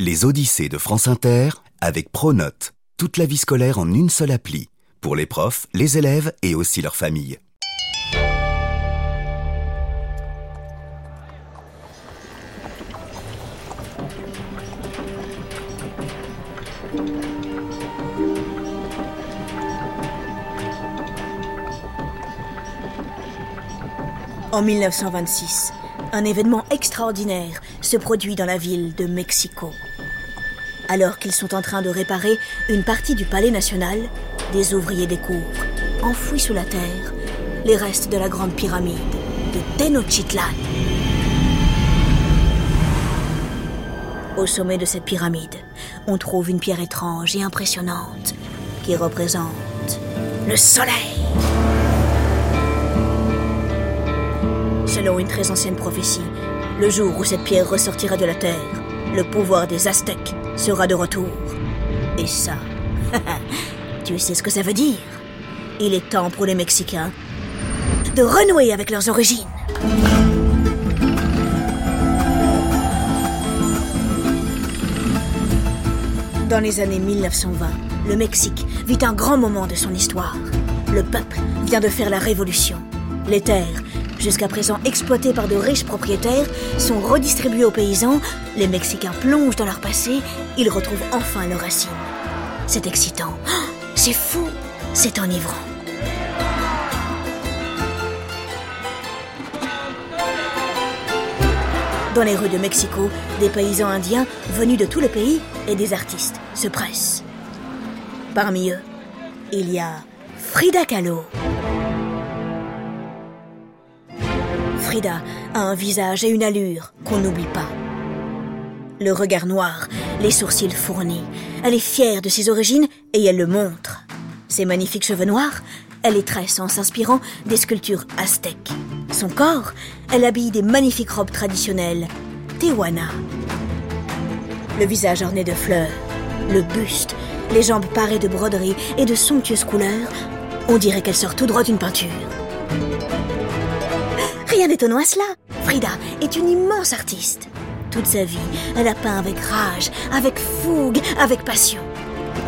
Les Odyssées de France Inter avec Pronote. Toute la vie scolaire en une seule appli. Pour les profs, les élèves et aussi leurs familles. En 1926, un événement extraordinaire se produit dans la ville de Mexico. Alors qu'ils sont en train de réparer une partie du palais national, des ouvriers découvrent, enfouis sous la terre, les restes de la grande pyramide de Tenochtitlan. Au sommet de cette pyramide, on trouve une pierre étrange et impressionnante qui représente le soleil. Selon une très ancienne prophétie, le jour où cette pierre ressortira de la terre, le pouvoir des Aztèques sera de retour. Et ça, tu sais ce que ça veut dire Il est temps pour les Mexicains de renouer avec leurs origines. Dans les années 1920, le Mexique vit un grand moment de son histoire. Le peuple vient de faire la révolution. Les terres, jusqu'à présent exploitées par de riches propriétaires, sont redistribuées aux paysans. Les Mexicains plongent dans leur passé. Ils retrouvent enfin leurs racines. C'est excitant. C'est fou. C'est enivrant. Dans les rues de Mexico, des paysans indiens venus de tout le pays et des artistes se pressent. Parmi eux, il y a Frida Kahlo. Frida a un visage et une allure qu'on n'oublie pas. Le regard noir, les sourcils fournis. Elle est fière de ses origines et elle le montre. Ses magnifiques cheveux noirs, elle les tresse en s'inspirant des sculptures aztèques. Son corps, elle habille des magnifiques robes traditionnelles, Tehuana. Le visage orné de fleurs, le buste, les jambes parées de broderies et de somptueuses couleurs, on dirait qu'elle sort tout droit d'une peinture. Rien d'étonnant à cela. Frida est une immense artiste. Toute sa vie, elle a peint avec rage, avec fougue, avec passion.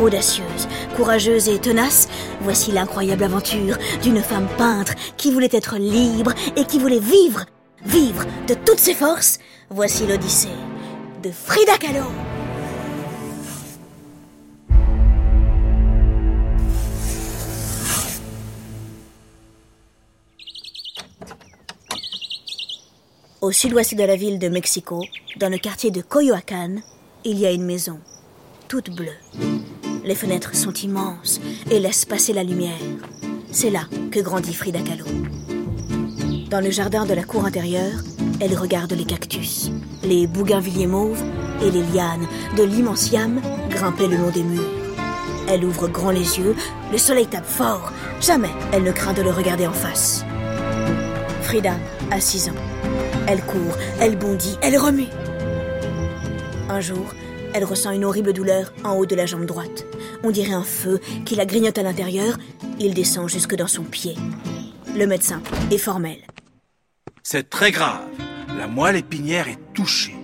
Audacieuse, courageuse et tenace, voici l'incroyable aventure d'une femme peintre qui voulait être libre et qui voulait vivre, vivre de toutes ses forces. Voici l'Odyssée de Frida Kahlo. Au sud-ouest de la ville de Mexico, dans le quartier de Coyoacán, il y a une maison, toute bleue. Les fenêtres sont immenses et laissent passer la lumière. C'est là que grandit Frida Kahlo. Dans le jardin de la cour intérieure, elle regarde les cactus, les bougainvilliers mauves et les lianes de l'immense yam grimper le long des murs. Elle ouvre grand les yeux, le soleil tape fort, jamais elle ne craint de le regarder en face. Frida a 6 ans. Elle court, elle bondit, elle remue. Un jour, elle ressent une horrible douleur en haut de la jambe droite. On dirait un feu qui la grignote à l'intérieur. Il descend jusque dans son pied. Le médecin est formel. C'est très grave. La moelle épinière est touchée.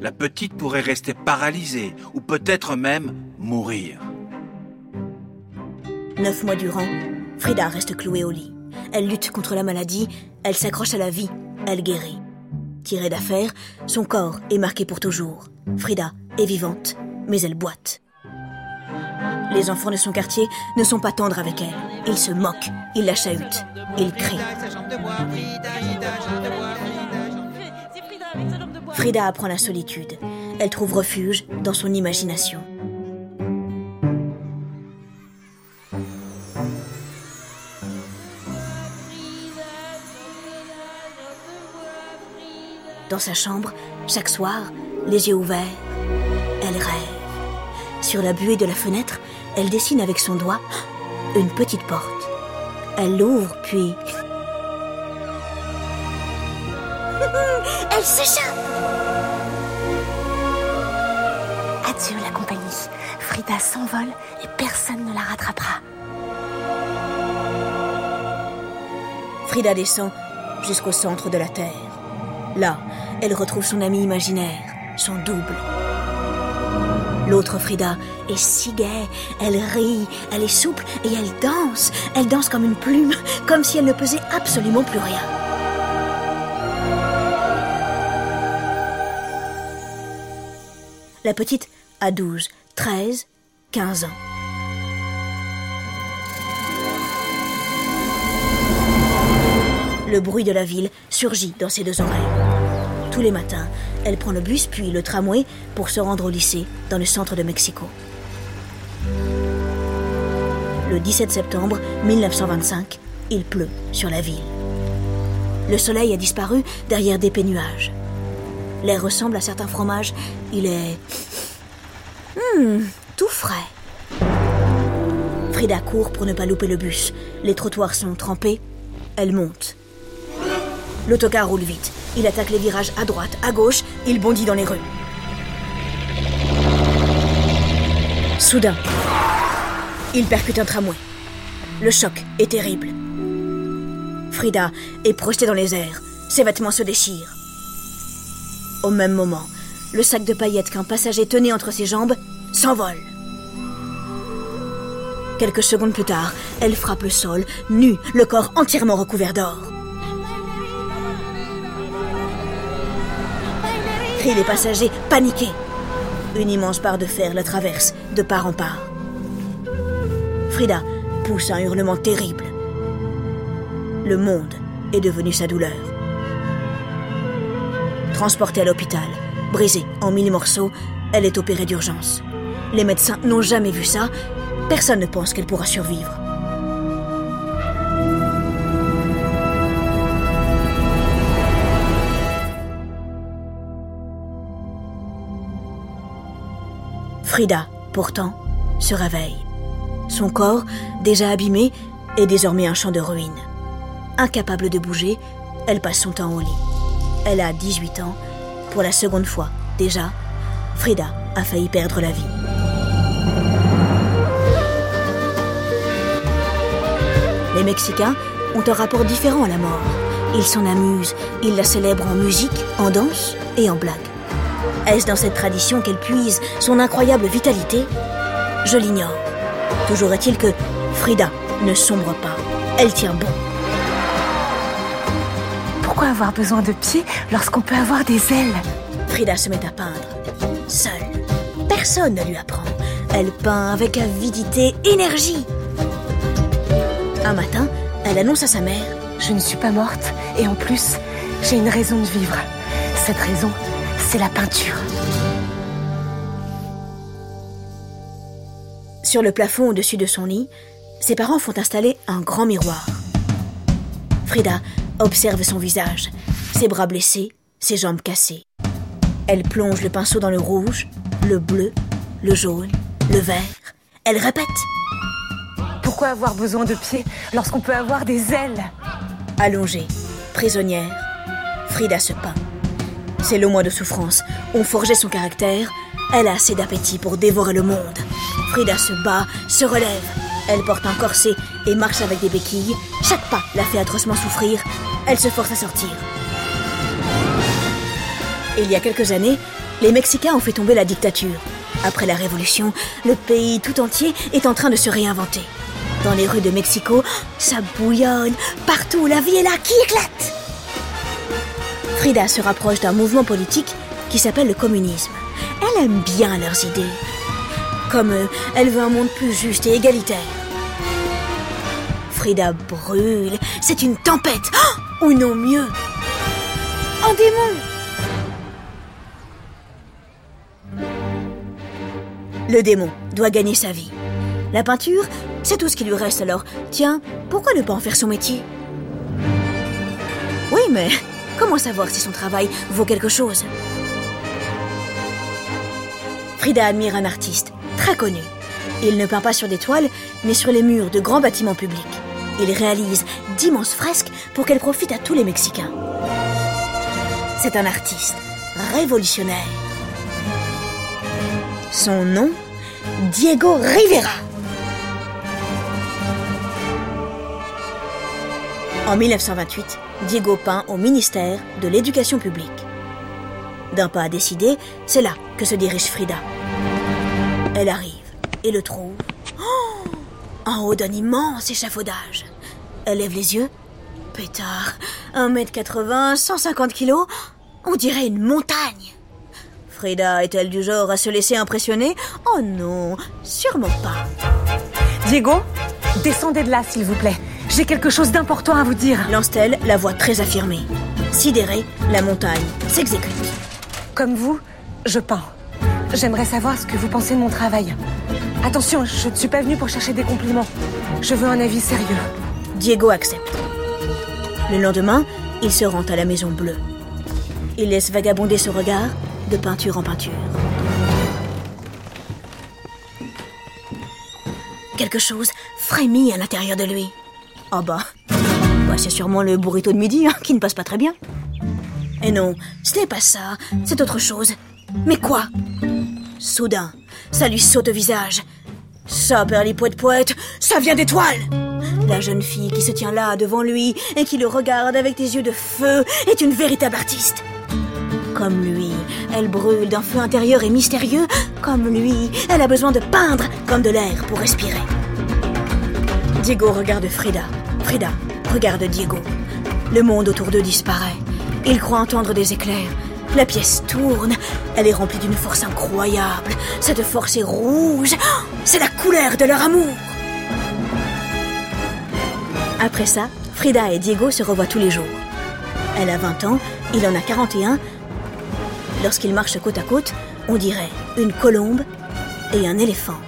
La petite pourrait rester paralysée ou peut-être même mourir. Neuf mois durant, Frida reste clouée au lit. Elle lutte contre la maladie, elle s'accroche à la vie, elle guérit. Tirée d'affaire, son corps est marqué pour toujours. Frida est vivante, mais elle boite. Les enfants de son quartier ne sont pas tendres avec elle. Ils se moquent, ils la chahutent, ils crient. Frida apprend la solitude. Elle trouve refuge dans son imagination. Dans sa chambre, chaque soir, les yeux ouverts, elle rêve. Sur la buée de la fenêtre, elle dessine avec son doigt une petite porte. Elle l'ouvre, puis... elle s'échappe Adieu la compagnie. Frida s'envole et personne ne la rattrapera. Frida descend jusqu'au centre de la Terre. Là, elle retrouve son ami imaginaire, son double. L'autre Frida est si gaie, elle rit, elle est souple et elle danse. Elle danse comme une plume, comme si elle ne pesait absolument plus rien. La petite a 12, 13, 15 ans. Le bruit de la ville surgit dans ses deux oreilles. Tous les matins, elle prend le bus puis le tramway pour se rendre au lycée dans le centre de Mexico. Le 17 septembre 1925, il pleut sur la ville. Le soleil a disparu derrière d'épais nuages. L'air ressemble à certains fromages. Il est... Hmm, tout frais. Frida court pour ne pas louper le bus. Les trottoirs sont trempés. Elle monte. L'autocar roule vite. Il attaque les virages à droite, à gauche. Il bondit dans les rues. Soudain, il percute un tramway. Le choc est terrible. Frida est projetée dans les airs. Ses vêtements se déchirent. Au même moment, le sac de paillettes qu'un passager tenait entre ses jambes s'envole. Quelques secondes plus tard, elle frappe le sol, nue, le corps entièrement recouvert d'or. Les passagers, paniqués. Une immense barre de fer la traverse de part en part. Frida pousse un hurlement terrible. Le monde est devenu sa douleur. Transportée à l'hôpital, brisée en mille morceaux, elle est opérée d'urgence. Les médecins n'ont jamais vu ça. Personne ne pense qu'elle pourra survivre. Frida, pourtant, se réveille. Son corps, déjà abîmé, est désormais un champ de ruines. Incapable de bouger, elle passe son temps au lit. Elle a 18 ans. Pour la seconde fois, déjà, Frida a failli perdre la vie. Les Mexicains ont un rapport différent à la mort. Ils s'en amusent, ils la célèbrent en musique, en danse et en blague. Est-ce dans cette tradition qu'elle puise son incroyable vitalité? Je l'ignore. Toujours est-il que Frida ne sombre pas. Elle tient bon. Pourquoi avoir besoin de pieds lorsqu'on peut avoir des ailes? Frida se met à peindre, seule. Personne ne lui apprend. Elle peint avec avidité, énergie. Un matin, elle annonce à sa mère Je ne suis pas morte et en plus, j'ai une raison de vivre. Cette raison, c'est la peinture. Sur le plafond au-dessus de son lit, ses parents font installer un grand miroir. Frida observe son visage, ses bras blessés, ses jambes cassées. Elle plonge le pinceau dans le rouge, le bleu, le jaune, le vert. Elle répète. Pourquoi avoir besoin de pieds lorsqu'on peut avoir des ailes? Allongée, prisonnière, Frida se peint. Ses longs mois de souffrance ont forgé son caractère. Elle a assez d'appétit pour dévorer le monde. Frida se bat, se relève. Elle porte un corset et marche avec des béquilles. Chaque pas la fait atrocement souffrir. Elle se force à sortir. Il y a quelques années, les Mexicains ont fait tomber la dictature. Après la Révolution, le pays tout entier est en train de se réinventer. Dans les rues de Mexico, ça bouillonne. Partout, la vie est là qui éclate? Frida se rapproche d'un mouvement politique qui s'appelle le communisme. Elle aime bien leurs idées. Comme eux, elle veut un monde plus juste et égalitaire. Frida brûle. C'est une tempête. Oh, ou non mieux. Un démon. Le démon doit gagner sa vie. La peinture, c'est tout ce qui lui reste alors. Tiens, pourquoi ne pas en faire son métier? Oui, mais comment savoir si son travail vaut quelque chose? Frida admire un artiste très connu. Il ne peint pas sur des toiles, mais sur les murs de grands bâtiments publics. Il réalise d'immenses fresques pour qu'elles profitent à tous les Mexicains. C'est un artiste révolutionnaire. Son nom, Diego Rivera. En 1928, Diego peint au ministère de l'Éducation publique. D'un pas à décider, c'est là que se dirige Frida. Elle arrive et le trouve oh en haut d'un immense échafaudage. Elle lève les yeux. Pétard, 1m80, 150 kilos, on dirait une montagne. Frida est-elle du genre à se laisser impressionner? Oh non, sûrement pas. Diego, descendez de là, s'il vous plaît. J'ai quelque chose d'important à vous dire. Lance-t-elle, la voix très affirmée. Sidérée, la montagne s'exécute. Comme vous, je peins. J'aimerais savoir ce que vous pensez de mon travail. Attention, je ne suis pas venue pour chercher des compliments. Je veux un avis sérieux. Diego accepte. Le lendemain, il se rend à la Maison Bleue. Il laisse vagabonder ce regard de peinture en peinture. Quelque chose frémit à l'intérieur de lui. Oh bah, bah c'est sûrement le burrito de midi hein, qui ne passe pas très bien. Et non, ce n'est pas ça, c'est autre chose. Mais quoi? Soudain, ça lui saute au visage. Ça, poète poète, ça vient d'étoiles La jeune fille qui se tient là devant lui et qui le regarde avec des yeux de feu est une véritable artiste. Comme lui, elle brûle d'un feu intérieur et mystérieux. Comme lui, elle a besoin de peindre comme de l'air pour respirer. Diego regarde Frida. Frida regarde Diego. Le monde autour d'eux disparaît. Il croit entendre des éclairs. La pièce tourne. Elle est remplie d'une force incroyable. Cette force est rouge. C'est la couleur de leur amour. Après ça, Frida et Diego se revoient tous les jours. Elle a 20 ans, il en a 41. Lorsqu'ils marchent côte à côte, on dirait une colombe et un éléphant.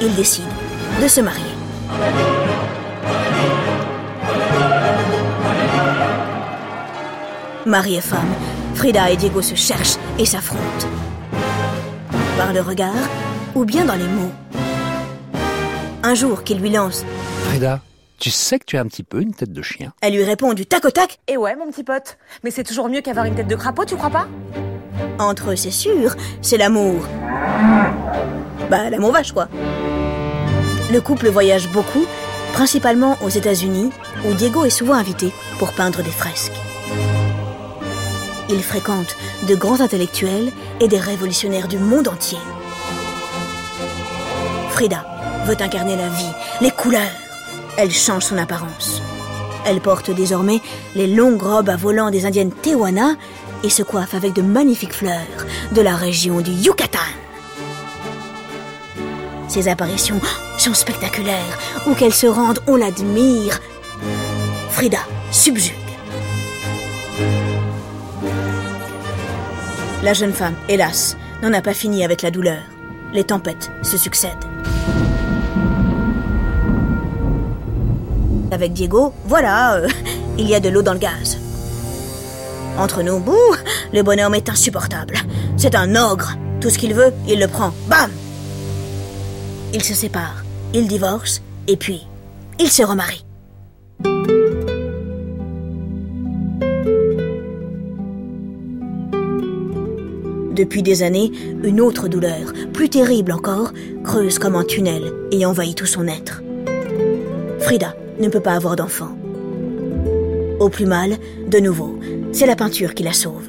Ils décident de se marier. Mari et femme, Frida et Diego se cherchent et s'affrontent. Par le regard ou bien dans les mots. Un jour qu'il lui lance Frida, tu sais que tu as un petit peu une tête de chien Elle lui répond du tac au tac Et ouais, mon petit pote. Mais c'est toujours mieux qu'avoir une tête de crapaud, tu crois pas? Entre eux, c'est sûr, c'est l'amour. Bah, l'amour vache, quoi. Le couple voyage beaucoup, principalement aux États-Unis, où Diego est souvent invité pour peindre des fresques. Il fréquente de grands intellectuels et des révolutionnaires du monde entier. Frida veut incarner la vie, les couleurs. Elle change son apparence. Elle porte désormais les longues robes à volants des indiennes Tehuana et se coiffe avec de magnifiques fleurs de la région du Yucatan. Ses apparitions sont spectaculaires. Où qu'elle se rende, on l'admire. Frida subjugue. La jeune femme, hélas, n'en a pas fini avec la douleur. Les tempêtes se succèdent. Avec Diego, voilà, euh, il y a de l'eau dans le gaz. Entre nous, bouh, le bonhomme est insupportable. C'est un ogre. Tout ce qu'il veut, il le prend. Bam Ils se séparent, ils divorcent, et puis, ils se remarient. Depuis des années, une autre douleur, plus terrible encore, creuse comme un tunnel et envahit tout son être. Frida ne peut pas avoir d'enfant. Au plus mal, de nouveau, c'est la peinture qui la sauve.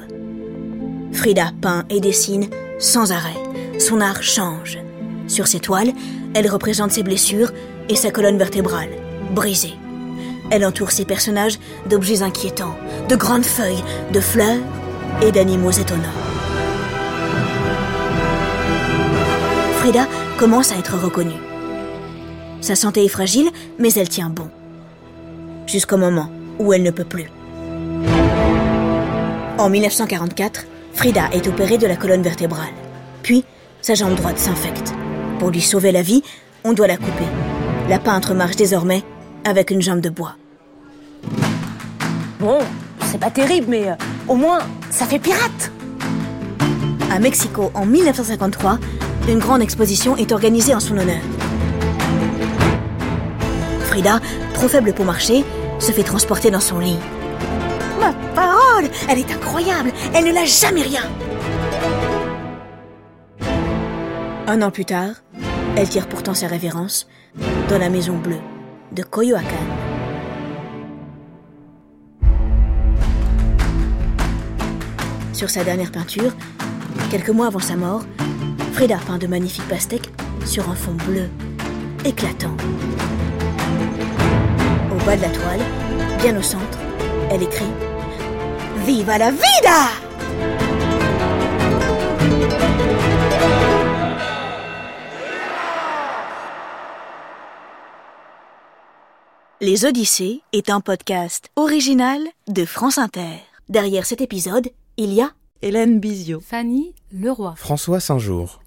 Frida peint et dessine sans arrêt. Son art change. Sur ses toiles, elle représente ses blessures et sa colonne vertébrale, brisée. Elle entoure ses personnages d'objets inquiétants, de grandes feuilles, de fleurs et d'animaux étonnants. Frida commence à être reconnue. Sa santé est fragile, mais elle tient bon. Jusqu'au moment où elle ne peut plus. En 1944, Frida est opérée de la colonne vertébrale. Puis, sa jambe droite s'infecte. Pour lui sauver la vie, on doit la couper. La peintre marche désormais avec une jambe de bois. Bon, c'est pas terrible, mais euh, au moins, ça fait pirate. À Mexico, en 1953, une grande exposition est organisée en son honneur. Frida, trop faible pour marcher, se fait transporter dans son lit. Ma parole Elle est incroyable Elle ne lâche jamais rien Un an plus tard, elle tire pourtant sa révérence dans la Maison Bleue de Coyoacán. Sur sa dernière peinture, quelques mois avant sa mort, Frida peint de magnifiques pastèques sur un fond bleu, éclatant. Au bas de la toile, bien au centre, elle écrit Viva la vida Les Odyssées est un podcast original de France Inter. Derrière cet épisode, il y a Hélène Bizio. Fanny Leroy. François Saint-Jour.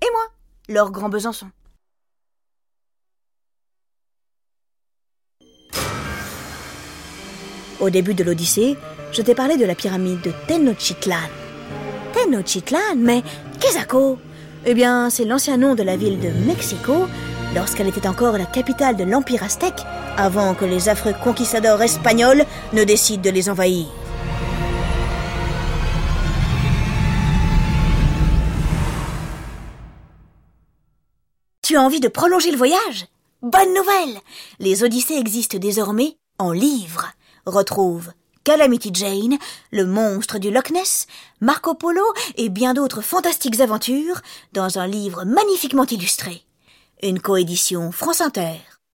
Laure Grand Besançon. Au début de l'Odyssée, je t'ai parlé de la pyramide de Tenochtitlan. Tenochtitlan, mais qu'est-ce que Eh bien, c'est l'ancien nom de la ville de Mexico lorsqu'elle était encore la capitale de l'Empire aztèque avant que les affreux conquistadors espagnols ne décident de les envahir. Tu as envie de prolonger le voyage? Bonne nouvelle Les Odyssées existent désormais en livre. Retrouve Calamity Jane, le monstre du Loch Ness, Marco Polo et bien d'autres fantastiques aventures dans un livre magnifiquement illustré. Une coédition France Inter.